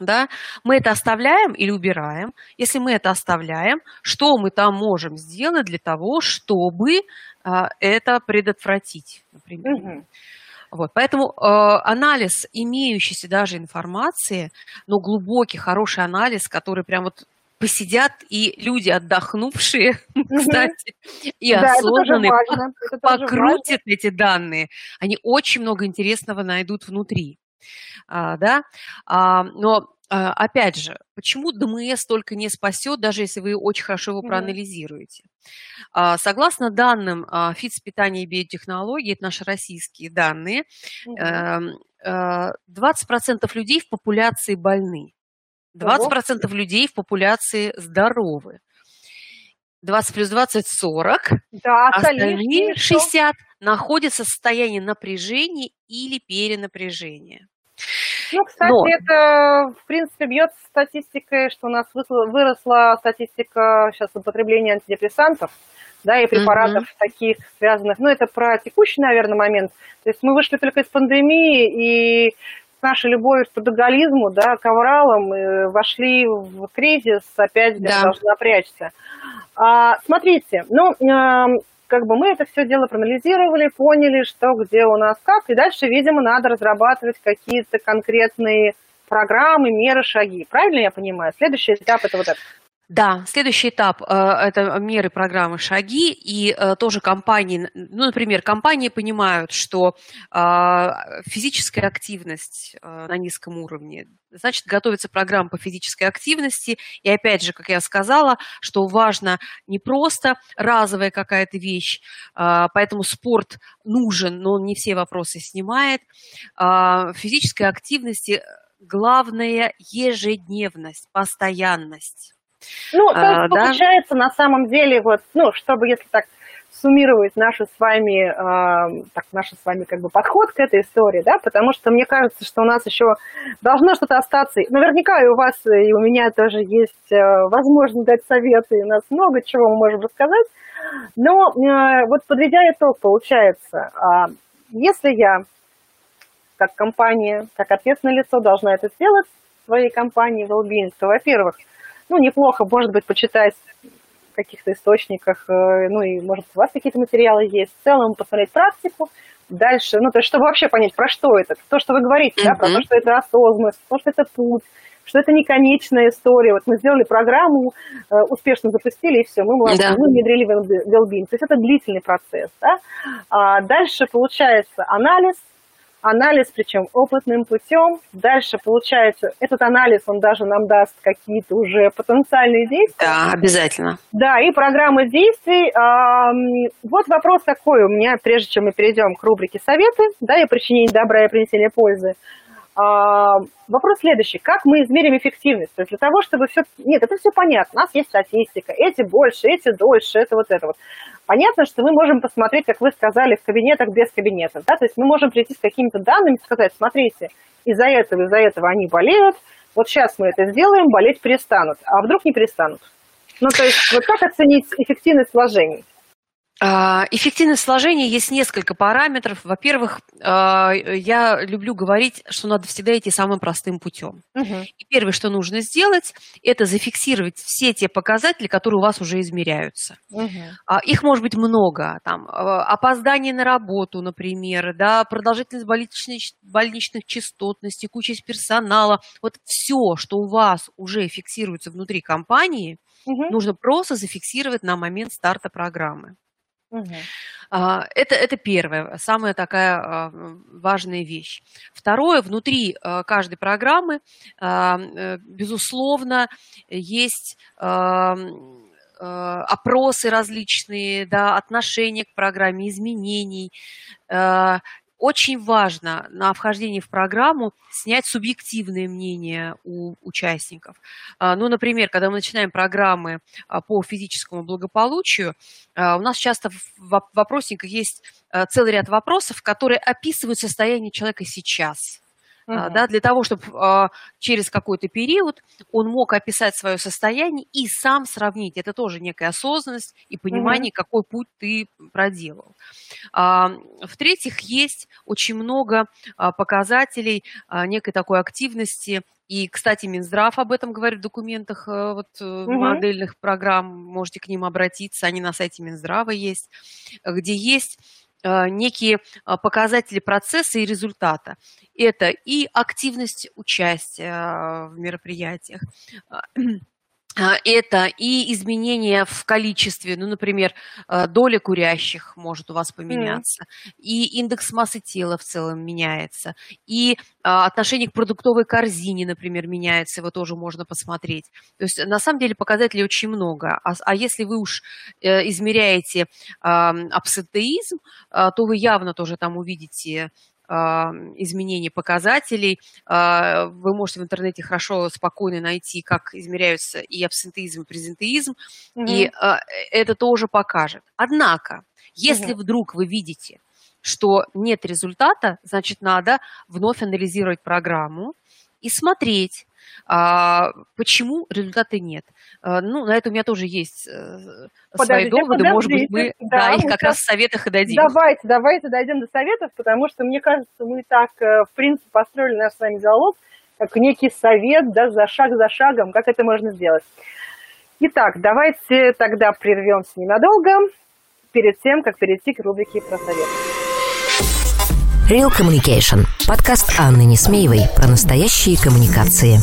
Да? Мы это оставляем или убираем? Если мы это оставляем, что мы там можем сделать для того, чтобы а, это предотвратить, например? Угу. Вот, поэтому э, анализ имеющейся даже информации, но глубокий, хороший анализ, который прям вот посидят и люди, отдохнувшие, кстати, и да, осознанные, покрутят эти данные. Они очень много интересного найдут внутри. А, да? а, но а, опять же, почему ДМС только не спасет, даже если вы очень хорошо его проанализируете? Согласно данным ФИЦ питания и биотехнологий, это наши российские данные, 20% эм, людей в популяции больны, 20% людей в популяции здоровы. 20 плюс 20 – 40, да, остальные 60 находятся в состоянии напряжения или перенапряжения. Ну, кстати, Но... это, в принципе, бьется статистикой, что у нас выросла статистика сейчас употребления антидепрессантов, да, и препаратов mm-hmm. таких связанных. Ну, это про текущий, наверное, момент. То есть мы вышли только из пандемии, и с нашей любовью к трудоголизму, да, к авралам, э, вошли в кризис, опять да. должны напрячься. А, смотрите, ну, как бы мы это все дело проанализировали, поняли, что где у нас как, и дальше, видимо, надо разрабатывать какие-то конкретные программы, меры, шаги. Правильно я понимаю? Следующий этап – это вот это. Да, следующий этап э, это меры, программы, шаги, и э, тоже компании, ну, например, компании понимают, что э, физическая активность на низком уровне, значит, готовится программа по физической активности, и опять же, как я сказала, что важно не просто разовая какая-то вещь, поэтому спорт нужен, но он не все вопросы снимает. Физической активности главная ежедневность, постоянность. Ну, то есть, а, получается, да? на самом деле, вот, ну, чтобы, если так суммировать нашу с вами, э, так, наш с вами как бы подход к этой истории, да, потому что мне кажется, что у нас еще должно что-то остаться. Наверняка и у вас, и у меня тоже есть э, возможность дать советы, и у нас много чего мы можем рассказать. Но э, вот подведя итог, получается, э, если я, как компания, как ответственное лицо, должна это сделать в своей компании Wellbeing, то, во-первых, ну, неплохо, может быть, почитать каких-то источниках, э, ну, и, может, у вас какие-то материалы есть, в целом посмотреть практику, дальше, ну, то есть, чтобы вообще понять, про что это, то, что вы говорите, mm-hmm. да, про то, что это осознанность, то, что это путь, что это не конечная история. Вот мы сделали программу, э, успешно запустили, и все, мы, молодцы, да. мы внедрили well-being. То есть это длительный процесс. Да? А дальше получается анализ, анализ, причем опытным путем. Дальше получается, этот анализ, он даже нам даст какие-то уже потенциальные действия. Да, обязательно. Да, и программа действий. Вот вопрос такой у меня, прежде чем мы перейдем к рубрике «Советы», да, и причинение добра и принесение пользы. А, вопрос следующий. Как мы измерим эффективность? То есть для того, чтобы все... Нет, это все понятно. У нас есть статистика. Эти больше, эти дольше, это вот это вот. Понятно, что мы можем посмотреть, как вы сказали, в кабинетах без кабинетов. Да? То есть мы можем прийти с какими-то данными и сказать, смотрите, из-за этого, из-за этого они болеют, вот сейчас мы это сделаем, болеть перестанут. А вдруг не перестанут? Ну, то есть вот как оценить эффективность вложений? А, эффективность сложения есть несколько параметров. Во-первых, а, я люблю говорить, что надо всегда идти самым простым путем. Угу. И первое, что нужно сделать, это зафиксировать все те показатели, которые у вас уже измеряются. Угу. Их может быть много. Там, опоздание на работу, например, да, продолжительность больничных, больничных частотностей, куча персонала. Вот все, что у вас уже фиксируется внутри компании, угу. нужно просто зафиксировать на момент старта программы. Угу. Это, это первая, самая такая а, важная вещь. Второе, внутри а, каждой программы, э, безусловно, есть опросы различные, да, отношения к программе, изменений, очень важно на вхождении в программу снять субъективное мнение у участников. А, ну, например, когда мы начинаем программы а, по физическому благополучию, а, у нас часто в вопросниках есть целый ряд вопросов, которые описывают состояние человека сейчас – Uh-huh. да, для того, чтобы а, через какой-то период он мог описать свое состояние и сам сравнить. Это тоже некая осознанность и понимание, uh-huh. какой путь ты проделал. А, в-третьих, есть очень много показателей некой такой активности и, кстати, Минздрав об этом говорит в документах э, вот, угу. модельных программ. Можете к ним обратиться, они на сайте Минздрава есть, где есть некие э, показатели процесса и результата. Это и активность участия э, в мероприятиях, это и изменения в количестве, ну, например, доля курящих может у вас поменяться, mm. и индекс массы тела в целом меняется, и отношение к продуктовой корзине, например, меняется, его тоже можно посмотреть. То есть, на самом деле, показателей очень много. А, а если вы уж измеряете абсентеизм, то вы явно тоже там увидите изменения показателей. А, вы можете в интернете хорошо, спокойно найти, как измеряются и абсентеизм, и презентеизм, угу. и а, это тоже покажет. Однако, если угу. вдруг вы видите, что нет результата, значит, надо вновь анализировать программу и смотреть, а, почему результата нет? А, ну, на это у меня тоже есть э, свои доводы. Может быть, мы да, да, их как раз в советах и дадим. Давайте, давайте дойдем до советов, потому что, мне кажется, мы так, э, в принципе, построили наш с вами диалог, как некий совет, да, за шаг за шагом, как это можно сделать. Итак, давайте тогда прервемся ненадолго перед тем, как перейти к рубрике про советы. Real Communication. Подкаст Анны Несмеевой про настоящие коммуникации.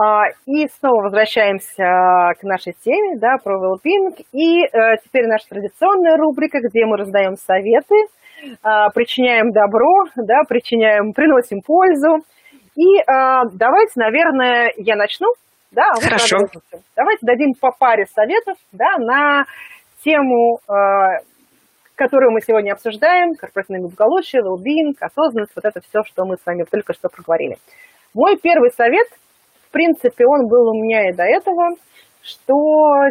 А, и снова возвращаемся к нашей теме, да, про well И э, теперь наша традиционная рубрика, где мы раздаем советы, а, причиняем добро, да, причиняем, приносим пользу. И а, давайте, наверное, я начну. Да, а Хорошо. Давайте дадим по паре советов да, на тему которую мы сегодня обсуждаем, корпоративное благополучие, well осознанность, вот это все, что мы с вами только что проговорили. Мой первый совет, в принципе, он был у меня и до этого, что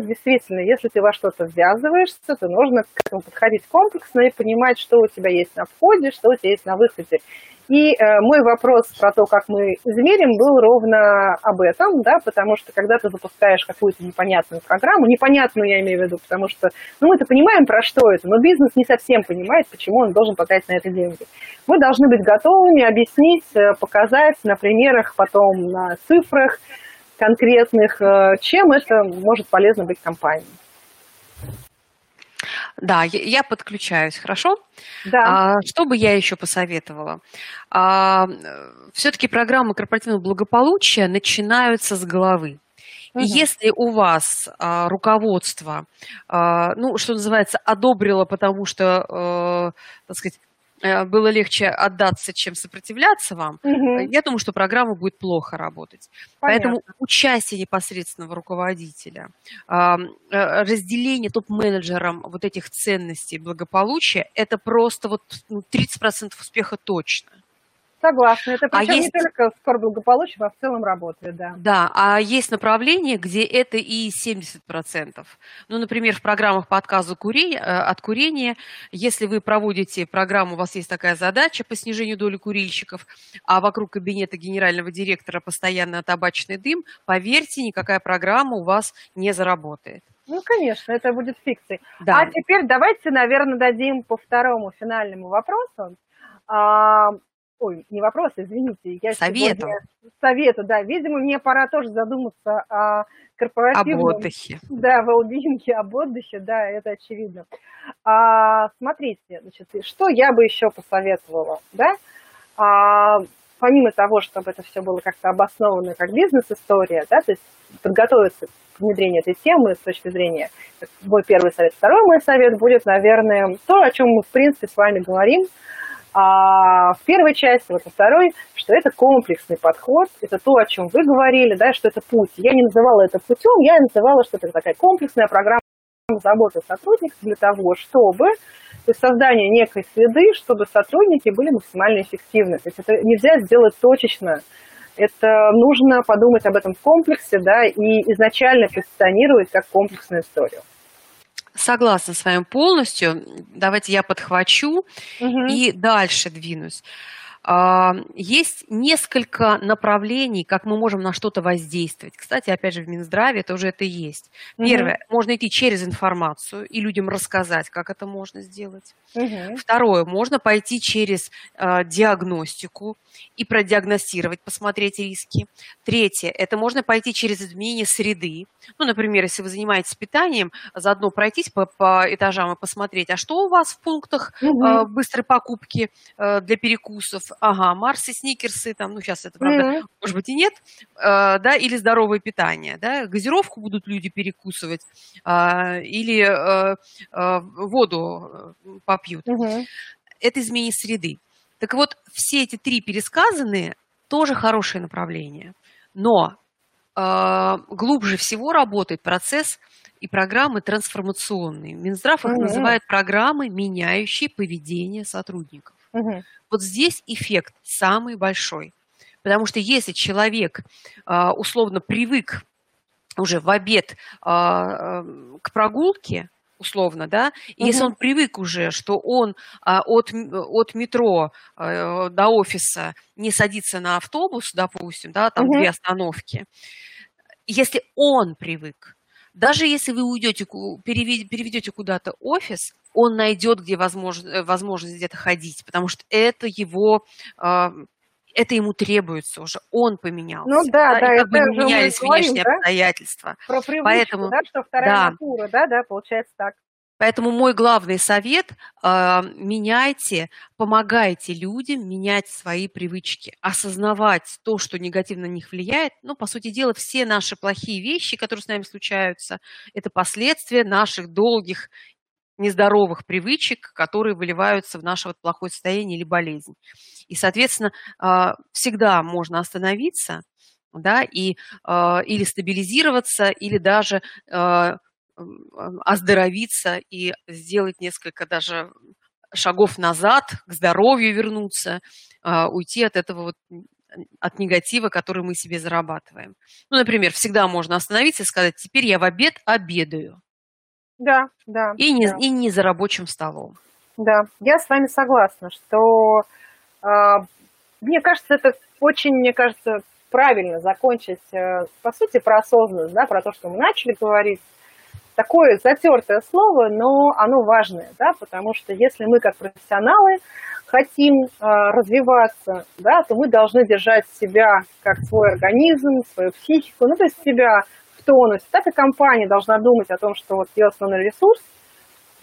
действительно, если ты во что-то ввязываешься, то нужно к этому подходить комплексно и понимать, что у тебя есть на входе, что у тебя есть на выходе. И э, мой вопрос про то, как мы измерим, был ровно об этом, да, потому что когда ты запускаешь какую-то непонятную программу, непонятную я имею в виду, потому что, ну, мы-то понимаем, про что это, но бизнес не совсем понимает, почему он должен потратить на это деньги. Мы должны быть готовыми объяснить, э, показать на примерах, потом на цифрах конкретных, э, чем это может полезно быть компании. Да, я подключаюсь, хорошо? Да. А, что бы я еще посоветовала? А, все-таки программы корпоративного благополучия начинаются с головы. Угу. Если у вас а, руководство, а, ну, что называется, одобрило, потому что, а, так сказать, было легче отдаться, чем сопротивляться вам, угу. я думаю, что программа будет плохо работать. Понятно. Поэтому участие непосредственного руководителя, э, разделение топ-менеджером вот этих ценностей благополучия, это просто вот 30% ну, успеха точно. Согласна. Это причем а есть... не только в благополучия, а в целом работает, да. Да, а есть направления, где это и 70%. Ну, например, в программах по отказу курения, э, от курения, если вы проводите программу, у вас есть такая задача по снижению доли курильщиков, а вокруг кабинета генерального директора постоянно табачный дым, поверьте, никакая программа у вас не заработает. Ну, конечно, это будет фикцией. Да. А теперь давайте, наверное, дадим по второму финальному вопросу. Ой, не вопрос, извините. Я Совету. Совету, да. Видимо, мне пора тоже задуматься о корпоративном... Об отдыхе. Да, well об отдыхе, да, это очевидно. А, смотрите, значит, что я бы еще посоветовала, да? А, помимо того, чтобы это все было как-то обосновано как бизнес-история, да, то есть подготовиться к внедрению этой темы с точки зрения мой первый совет. Второй мой совет будет, наверное, то, о чем мы, в принципе, с вами говорим – а в первой части, вот во второй, что это комплексный подход, это то, о чем вы говорили, да, что это путь. Я не называла это путем, я называла, что это такая комплексная программа заботы сотрудников для того, чтобы то есть создание некой среды, чтобы сотрудники были максимально эффективны. То есть это нельзя сделать точечно. Это нужно подумать об этом в комплексе, да, и изначально позиционировать как комплексную историю. Согласна с вами полностью. Давайте я подхвачу угу. и дальше двинусь. А, есть несколько направлений, как мы можем на что-то воздействовать. Кстати, опять же, в Минздраве тоже это есть. Первое, угу. можно идти через информацию и людям рассказать, как это можно сделать. Угу. Второе, можно пойти через э, диагностику и продиагностировать, посмотреть риски. Третье, это можно пойти через изменение среды. Ну, например, если вы занимаетесь питанием, заодно пройтись по, по этажам и посмотреть, а что у вас в пунктах угу. э, быстрой покупки э, для перекусов, ага, Марсы, Сникерсы, там, ну, сейчас это, правда, mm-hmm. может быть, и нет, э, да, или здоровое питание, да, газировку будут люди перекусывать, э, или э, э, воду э, попьют. Mm-hmm. Это изменение среды. Так вот, все эти три пересказанные тоже хорошее направление, но э, глубже всего работает процесс и программы трансформационные. Минздрав их mm-hmm. называет программы, меняющие поведение сотрудников. Угу. Вот здесь эффект самый большой. Потому что если человек а, условно привык уже в обед а, к прогулке, условно, да, и угу. если он привык уже, что он а, от, от метро до офиса не садится на автобус, допустим, да, там угу. две остановки, если он привык, даже если вы уйдете, переведете куда-то офис, он найдет, где возможно, э, возможность где-то ходить, потому что это его а, это ему требуется уже, он поменялся. Ну да, да, да и как бы менялись внешние да? обстоятельства. Про привычку, Поэтому, да, что вторая да. натура, да, да, получается так. Поэтому мой главный совет э, – меняйте, помогайте людям менять свои привычки, осознавать то, что негативно на них влияет. Ну, по сути дела, все наши плохие вещи, которые с нами случаются, это последствия наших долгих нездоровых привычек, которые выливаются в наше вот плохое состояние или болезнь. И, соответственно, э, всегда можно остановиться, да, и, э, или стабилизироваться, или даже оздоровиться и сделать несколько даже шагов назад, к здоровью вернуться, а, уйти от этого вот от негатива, который мы себе зарабатываем. Ну, например, всегда можно остановиться и сказать, теперь я в обед обедаю. Да, да. И не, да. и не за рабочим столом. Да, я с вами согласна, что э, мне кажется, это очень, мне кажется, правильно закончить, э, по сути, про осознанность, да, про то, что мы начали говорить. Такое затертое слово, но оно важное, да, потому что если мы как профессионалы хотим э, развиваться, да, то мы должны держать себя как свой организм, свою психику, ну, то есть себя в тонусе. Так и компания должна думать о том, что вот ее основной ресурс,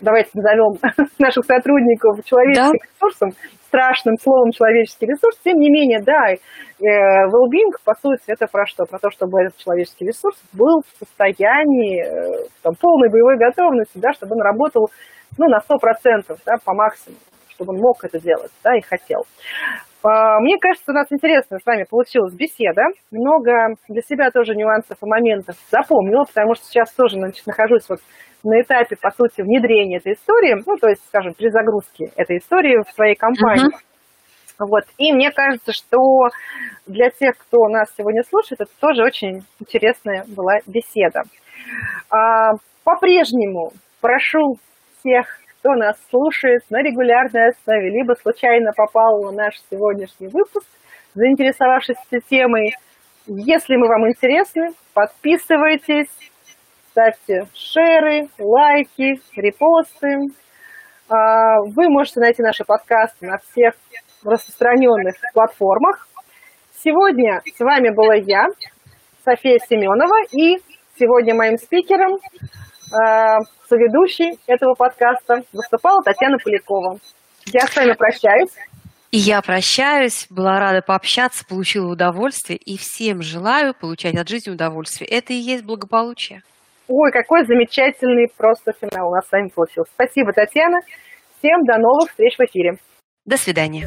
давайте назовем наших сотрудников человеческим да. ресурсом, страшным словом человеческий ресурс, тем не менее, да, э, well-being, по сути, это про что? Про то, чтобы этот человеческий ресурс был в состоянии э, там, полной боевой готовности, да, чтобы он работал ну, на 100%, да, по максимуму чтобы он мог это делать, да, и хотел. А, мне кажется, у нас интересно с вами получилась беседа. Много для себя тоже нюансов и моментов запомнила, потому что сейчас тоже значит, нахожусь вот на этапе, по сути, внедрения этой истории, ну, то есть, скажем, при загрузке этой истории в своей компании. Uh-huh. Вот. И мне кажется, что для тех, кто нас сегодня слушает, это тоже очень интересная была беседа. А, по-прежнему прошу всех кто нас слушает на регулярной основе, либо случайно попал на наш сегодняшний выпуск, заинтересовавшись темой. Если мы вам интересны, подписывайтесь, ставьте шеры, лайки, репосты. А, вы можете найти наши подкасты на всех распространенных платформах. Сегодня с вами была я, София Семенова, и сегодня моим спикером соведущей этого подкаста выступала Татьяна Полякова. Я с вами прощаюсь. И я прощаюсь, была рада пообщаться, получила удовольствие и всем желаю получать от жизни удовольствие. Это и есть благополучие. Ой, какой замечательный просто финал у нас с вами получился. Спасибо, Татьяна. Всем до новых встреч в эфире. До свидания.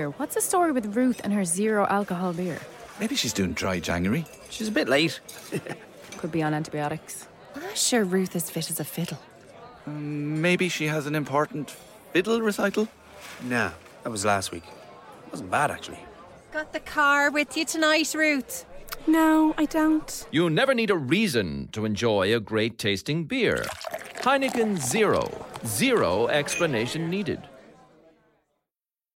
Here, what's the story with Ruth and her zero alcohol beer? Maybe she's doing dry January. She's a bit late. Could be on antibiotics. I'm not sure Ruth is fit as a fiddle. Um, maybe she has an important fiddle recital? Nah, that was last week. It wasn't bad, actually. Got the car with you tonight, Ruth? No, I don't. You never need a reason to enjoy a great tasting beer. Heineken Zero. Zero explanation needed.